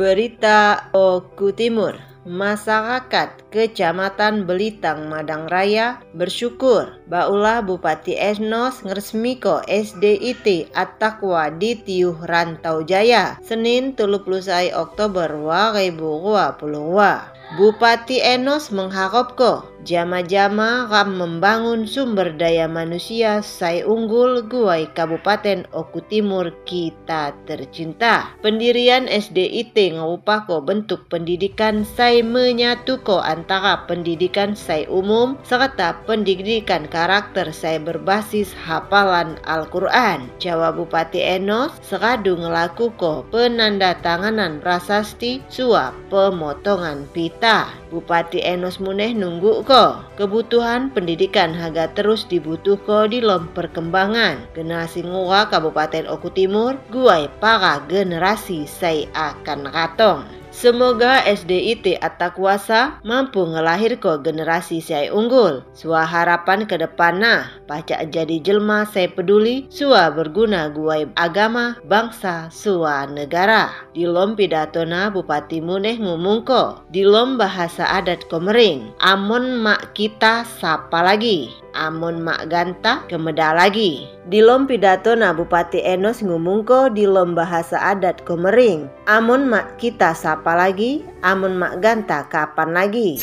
Berita Oku Timur. Masyarakat Kecamatan Belitang Madang Raya bersyukur Baulah Bupati Esnos ngresmiko SDIT At-Taqwa di Tiuh Rantau Jaya Senin 31 Oktober 2022 Bupati Enos mengharapkan jama-jama ram membangun sumber daya manusia sai unggul guai Kabupaten Oku Timur kita tercinta. Pendirian SDIT ngupako bentuk pendidikan sai menyatuko antara pendidikan sai umum serta pendidikan karakter sai berbasis hafalan Al-Quran. Jawa Bupati Enos seradu ngelakuko penandatanganan prasasti suap pemotongan pita kita. Bupati Enos Muneh nunggu ko. Kebutuhan pendidikan harga terus dibutuh ko di lom perkembangan. Generasi ngua Kabupaten Oku Timur, guai para generasi saya akan ratong. Semoga SDIT Atta Kuasa mampu ngelahir ko generasi saya unggul. Sua harapan ke depan nah, pacak jadi jelma saya peduli, sua berguna guai agama, bangsa, sua negara. Di lom pidatona Bupati Muneh ngomong ko, di lom bahasa adat komering, amon mak kita sapa lagi. Amun mak ganta kemeda lagi. Di lom pidato na Bupati Enos ngumungko di lom bahasa adat komering. Amun mak kita sapa lagi, amun mak ganta kapan lagi.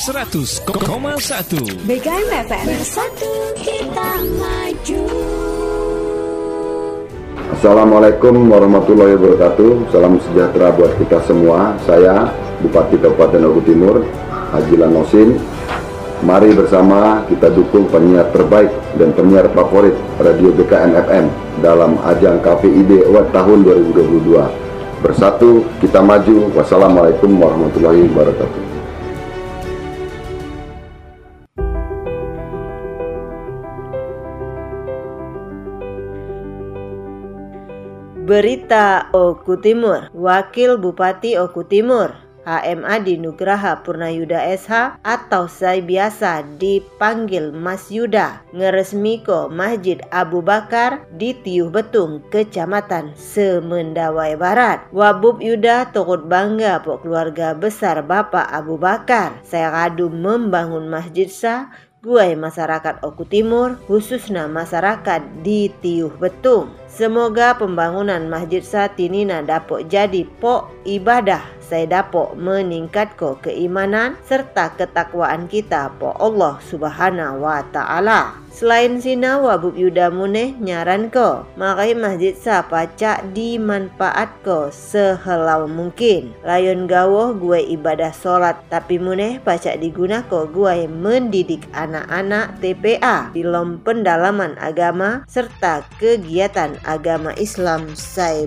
100,1 BKM FM Bersatu kita maju Assalamualaikum warahmatullahi wabarakatuh Salam sejahtera buat kita semua Saya Bupati Kabupaten Oku Timur Haji Lanosin Mari bersama kita dukung penyiar terbaik dan penyiar favorit Radio BKM FM dalam ajang KPID Award tahun 2022. Bersatu kita maju. Wassalamualaikum warahmatullahi wabarakatuh. Berita Oku Timur, Wakil Bupati Oku Timur, HMA di Nugraha Purnayuda SH atau saya biasa dipanggil Mas Yuda ngeresmiko Masjid Abu Bakar di Tiuh Betung, Kecamatan Semendawai Barat. Wabub Yuda turut bangga po keluarga besar Bapak Abu Bakar. Saya radu membangun masjid sah Guai masyarakat Oku Timur, khususnya masyarakat di Tiuh Betung. Semoga pembangunan masjid saat ini dapat jadi pok ibadah saya dapat meningkat ko keimanan serta ketakwaan kita po Allah subhanahu wa ta'ala. Selain sina wabub yuda muneh nyaran ko, makai masjid sa pacak dimanfaat ko sehelau mungkin. Layon gawoh gue ibadah sholat, tapi muneh pacak diguna ko gue mendidik anak-anak TPA di lom pendalaman agama serta kegiatan agama Islam sai